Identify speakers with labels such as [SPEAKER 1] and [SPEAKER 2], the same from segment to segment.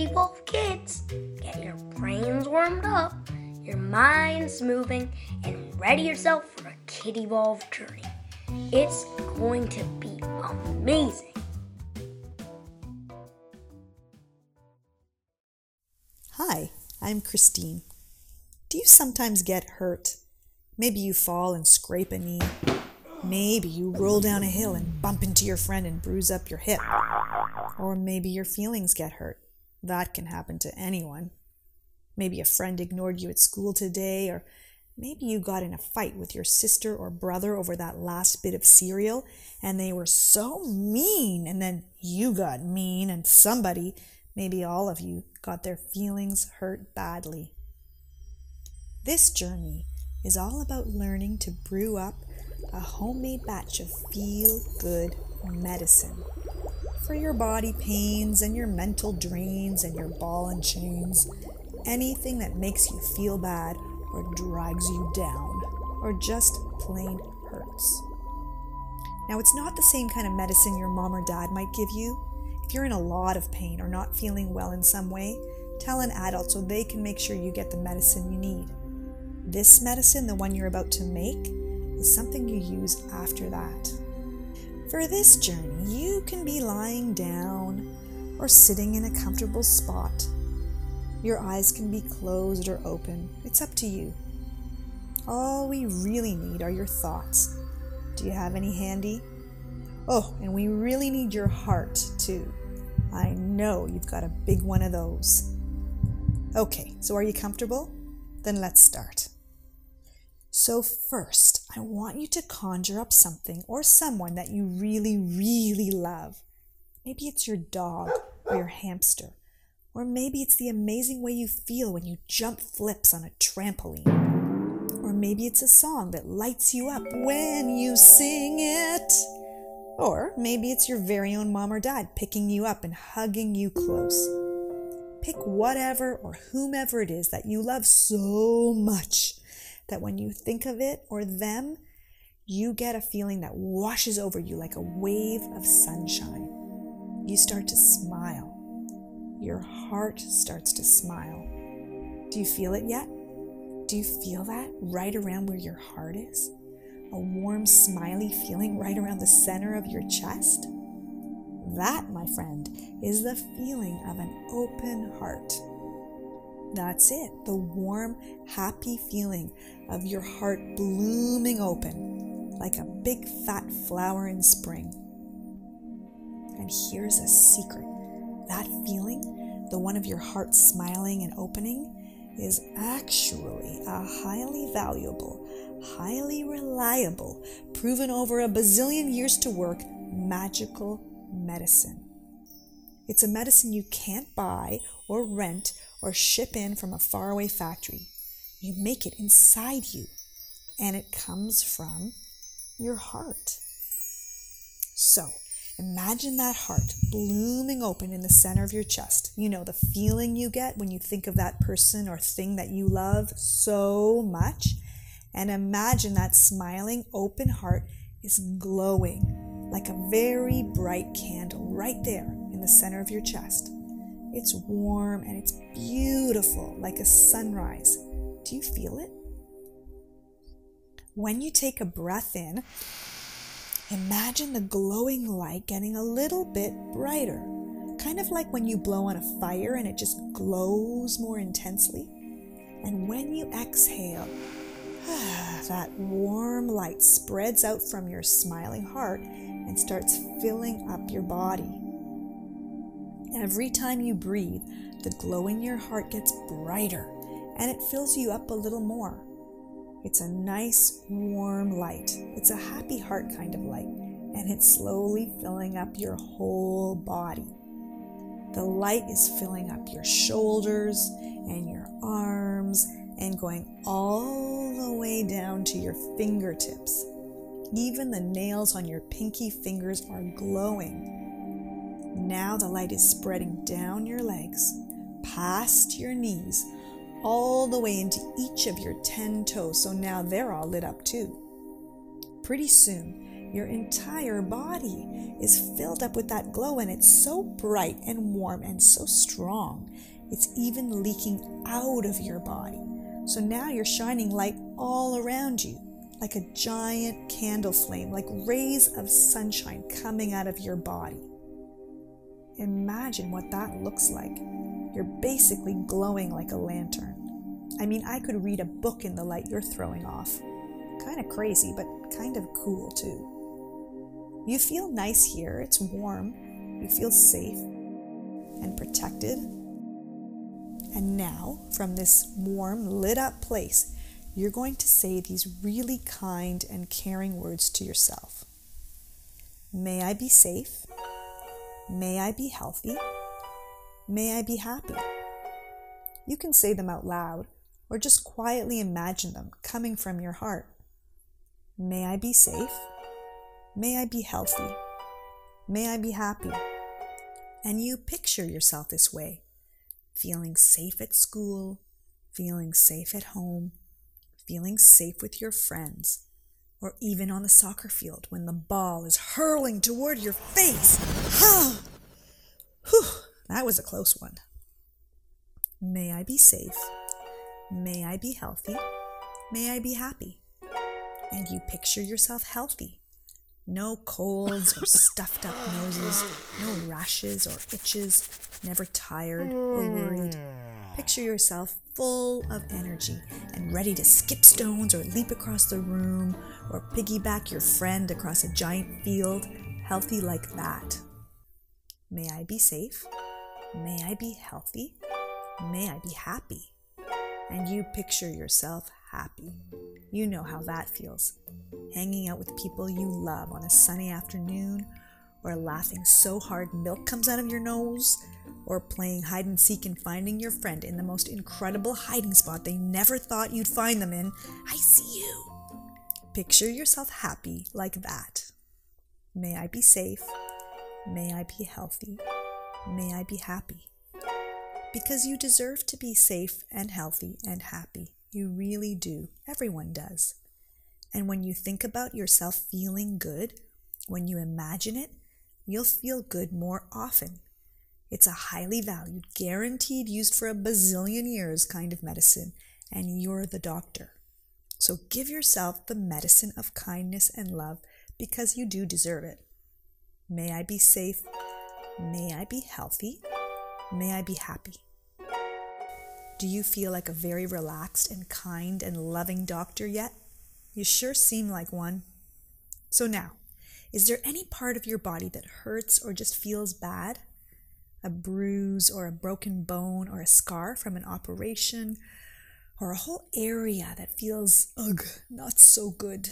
[SPEAKER 1] Kitty Wolf kids, get your brains warmed up, your minds moving, and ready yourself for a Kitty Wolf journey. It's going to be amazing.
[SPEAKER 2] Hi, I'm Christine. Do you sometimes get hurt? Maybe you fall and scrape a knee. Maybe you roll down a hill and bump into your friend and bruise up your hip. Or maybe your feelings get hurt. That can happen to anyone. Maybe a friend ignored you at school today, or maybe you got in a fight with your sister or brother over that last bit of cereal and they were so mean, and then you got mean, and somebody, maybe all of you, got their feelings hurt badly. This journey is all about learning to brew up a homemade batch of feel good medicine for your body pains and your mental drains and your ball and chains, anything that makes you feel bad or drags you down or just plain hurts. Now, it's not the same kind of medicine your mom or dad might give you. If you're in a lot of pain or not feeling well in some way, tell an adult so they can make sure you get the medicine you need. This medicine, the one you're about to make, is something you use after that. For this journey, you can be lying down or sitting in a comfortable spot. Your eyes can be closed or open. It's up to you. All we really need are your thoughts. Do you have any handy? Oh, and we really need your heart, too. I know you've got a big one of those. Okay, so are you comfortable? Then let's start. So, first, I want you to conjure up something or someone that you really, really love. Maybe it's your dog or your hamster, or maybe it's the amazing way you feel when you jump flips on a trampoline. Or maybe it's a song that lights you up when you sing it. Or maybe it's your very own mom or dad picking you up and hugging you close. Pick whatever or whomever it is that you love so much that when you think of it or them, you get a feeling that washes over you like a wave of sunshine. You start to smile. Your heart starts to smile. Do you feel it yet? Do you feel that right around where your heart is? A warm, smiley feeling right around the center of your chest? That, my friend, is the feeling of an open heart. That's it, the warm, happy feeling of your heart blooming open like a big fat flower in spring. And here's a secret that feeling, the one of your heart smiling and opening, is actually a highly valuable, highly reliable, proven over a bazillion years to work magical medicine. It's a medicine you can't buy or rent or ship in from a faraway factory. You make it inside you, and it comes from your heart. So, imagine that heart blooming open in the center of your chest. You know, the feeling you get when you think of that person or thing that you love so much. And imagine that smiling, open heart is glowing like a very bright candle right there in the center of your chest. It's warm and it's beautiful, like a sunrise. Do you feel it? When you take a breath in, imagine the glowing light getting a little bit brighter, kind of like when you blow on a fire and it just glows more intensely. And when you exhale, that warm light spreads out from your smiling heart and starts filling up your body. Every time you breathe, the glow in your heart gets brighter and it fills you up a little more. It's a nice, warm light. It's a happy heart kind of light, and it's slowly filling up your whole body. The light is filling up your shoulders and your arms and going all the way down to your fingertips. Even the nails on your pinky fingers are glowing now the light is spreading down your legs, past your knees, all the way into each of your 10 toes. So now they're all lit up too. Pretty soon, Your entire body is filled up with that glow, and it's so bright and warm and so strong. It's even leaking out of your body. So now you're shining light all around you, like a giant candle flame, like rays of sunshine coming out of your body. Imagine what that looks like. You're basically glowing like a lantern. I mean, I could read a book in the light you're throwing off. Kind of crazy, but kind of cool too. You feel nice here, it's warm, you feel safe and protected. And now, from this warm, lit up place, you're going to say these really kind and caring words to yourself. May I be safe. May I be healthy. May I be happy. You can say them out loud or just quietly imagine them coming from your heart. May I be safe. May I be healthy. May I be happy. And you picture yourself this way feeling safe at school, feeling safe at home, feeling safe with your friends, or even on the soccer field when the ball is hurling toward your face. That was a close one. May I be safe. May I be healthy. May I be happy. And you picture yourself healthy. No colds or stuffed up noses, no rashes or itches, never tired or worried. Picture yourself full of energy and ready to skip stones or leap across the room or piggyback your friend across a giant field, healthy like that. May I be safe. May I be healthy. May I be happy. And you picture yourself happy. You know how that feels. Hanging out with people you love on a sunny afternoon, or laughing so hard milk comes out of your nose, or playing hide and seek and finding your friend in the most incredible hiding spot they never thought you'd find them in. I see you. Picture yourself happy like that. May I be safe. May I be healthy. May I be happy. Because you deserve to be safe and healthy and happy. You really do. Everyone does. And when you think about yourself feeling good, when you imagine it, you'll feel good more often. It's a highly valued, guaranteed, used for a bazillion years kind of medicine, and you're the doctor. So give yourself the medicine of kindness and love because you do deserve it. May I be safe. May I be healthy. May I be happy. Do you feel like a very relaxed and kind and loving doctor yet? You sure seem like one. So now, is there any part of your body that hurts or just feels bad? a bruise or a broken bone or a scar from an operation or a whole area that feels, ugh, not so good.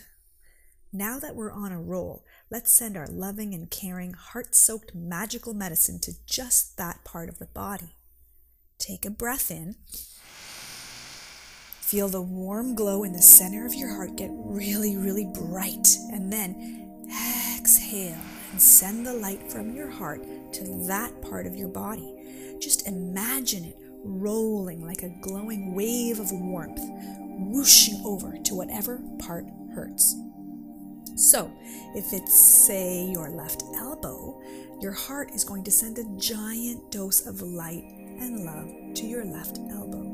[SPEAKER 2] Now that we're on a roll, let's send our loving and caring, heart soaked magical medicine to just that part of the body. Take a breath in. Feel the warm glow in the center of your heart get really, really bright. And then exhale and send the light from your heart to that part of your body. Just imagine it rolling like a glowing wave of warmth, whooshing over to whatever part hurts. So, if it's, say, your left elbow, your heart is going to send a giant dose of light and love to your left elbow.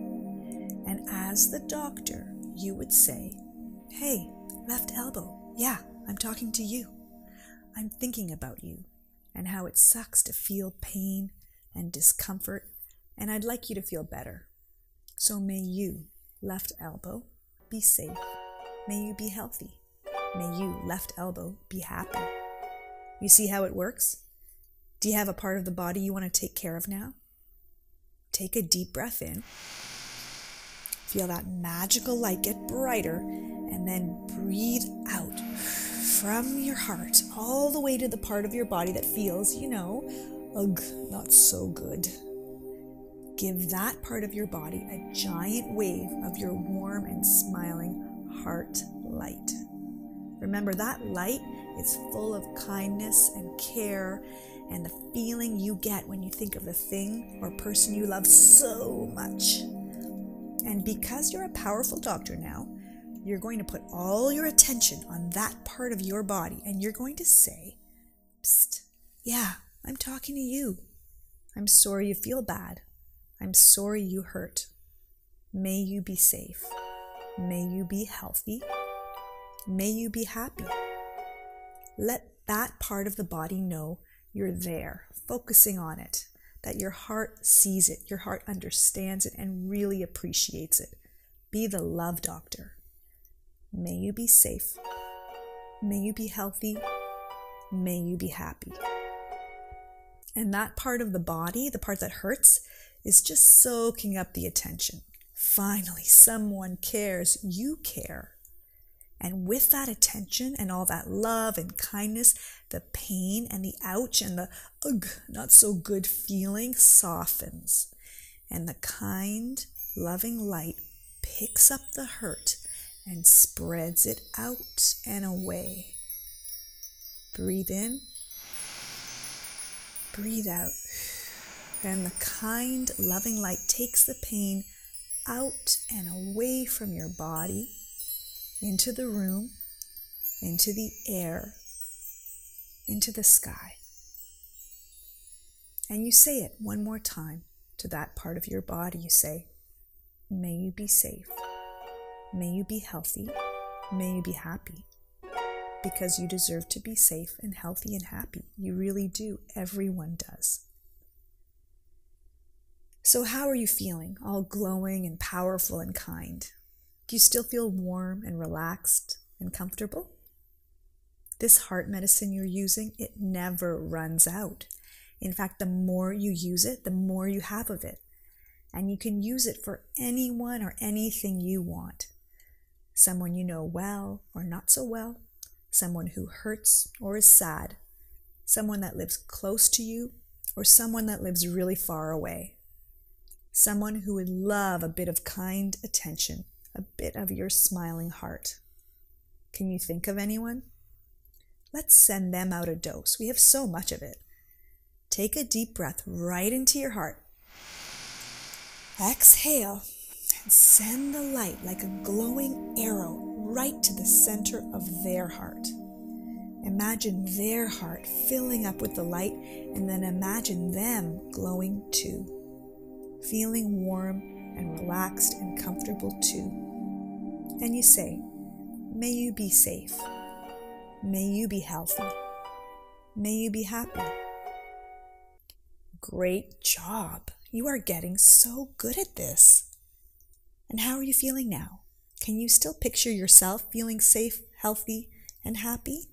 [SPEAKER 2] And as the doctor, you would say, Hey, left elbow, yeah, I'm talking to you. I'm thinking about you and how it sucks to feel pain and discomfort, and I'd like you to feel better. So may you, left elbow, be safe. May you be healthy. May you, left elbow, be happy. You see how it works? Do you have a part of the body you want to take care of now? Take a deep breath in. Feel that magical light get brighter, and then breathe out from your heart all the way to the part of your body that feels, you know, ugh, not so good. Give that part of your body a giant wave of your warm and smiling heart light. Remember that light is full of kindness and care and the feeling you get when you think of the thing or person you love so much. And because you're a powerful doctor now, you're going to put all your attention on that part of your body and you're going to say, Psst, yeah, I'm talking to you. I'm sorry you feel bad. I'm sorry you hurt. May you be safe. May you be healthy. May you be happy. Let that part of the body know you're there, focusing on it, that your heart sees it, your heart understands it, and really appreciates it. Be the love doctor. May you be safe. May you be healthy. May you be happy. And that part of the body, the part that hurts, is just soaking up the attention. Finally, someone cares. You care. And with that attention and all that love and kindness, the pain and the ouch and the ugh, not so good feeling softens. And the kind, loving light picks up the hurt and spreads it out and away. Breathe in, breathe out. And the kind, loving light takes the pain out and away from your body, into the room, into the air, into the sky. And you say it one more time to that part of your body. You say, May you be safe. May you be healthy. May you be happy. Because you deserve to be safe and healthy and happy. You really do. Everyone does. So, how are you feeling? All glowing and powerful and kind. Do you still feel warm and relaxed and comfortable? This heart medicine you're using, it never runs out. In fact, the more you use it, the more you have of it. And you can use it for anyone or anything you want. Someone you know well or not so well, someone who hurts or is sad, someone that lives close to you, or someone that lives really far away. Someone who would love a bit of kind attention, a bit of your smiling heart. Can you think of anyone? Let's send them out a dose. We have so much of it. Take a deep breath right into your heart. Exhale and send the light like a glowing arrow right to the center of their heart. Imagine their heart filling up with the light, and then imagine them glowing too, feeling warm and relaxed and comfortable too. And you say, May you be safe. May you be healthy. May you be happy. Great job. You are getting so good at this. And how are you feeling now? Can you still picture yourself feeling safe, healthy, and happy?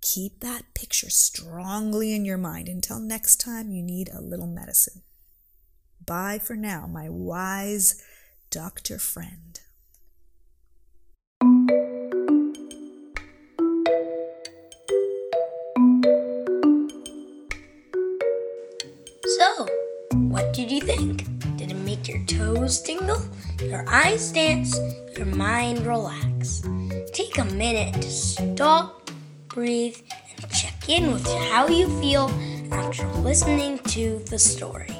[SPEAKER 2] Keep that picture strongly in your mind until next time you need a little medicine. Bye for now, my wise doctor friend.
[SPEAKER 1] So, what did you think? Did it make your toes tingle, your eyes dance, your mind relax? Take a minute to stop, breathe, and check in with how you feel after listening to the story.